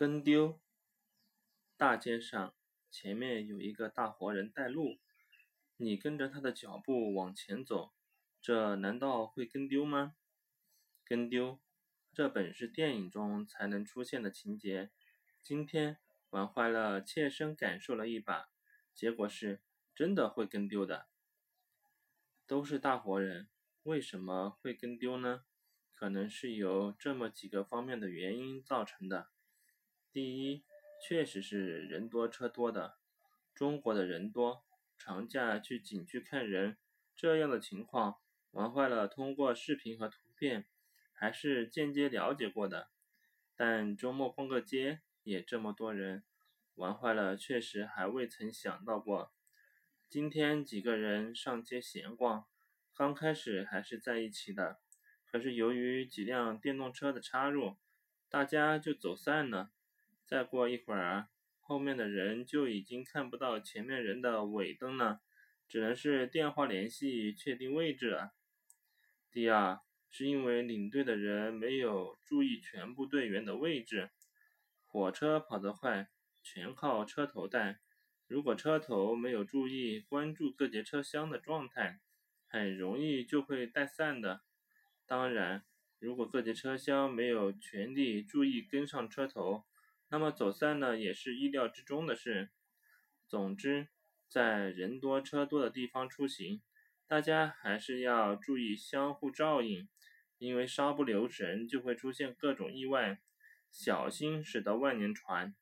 跟丢。大街上，前面有一个大活人带路，你跟着他的脚步往前走，这难道会跟丢吗？跟丢，这本是电影中才能出现的情节。今天玩坏了，切身感受了一把，结果是真的会跟丢的。都是大活人，为什么会跟丢呢？可能是由这么几个方面的原因造成的。第一，确实是人多车多的，中国的人多，长假去景区看人，这样的情况，玩坏了通过视频和图片还是间接了解过的。但周末逛个街也这么多人，玩坏了确实还未曾想到过。今天几个人上街闲逛，刚开始还是在一起的。可是由于几辆电动车的插入，大家就走散了。再过一会儿，后面的人就已经看不到前面人的尾灯了，只能是电话联系确定位置了。第二，是因为领队的人没有注意全部队员的位置。火车跑得快，全靠车头带。如果车头没有注意关注各节车厢的状态，很容易就会带散的。当然，如果各节车厢没有全力注意跟上车头，那么走散呢也是意料之中的事。总之，在人多车多的地方出行，大家还是要注意相互照应，因为稍不留神就会出现各种意外。小心驶得万年船。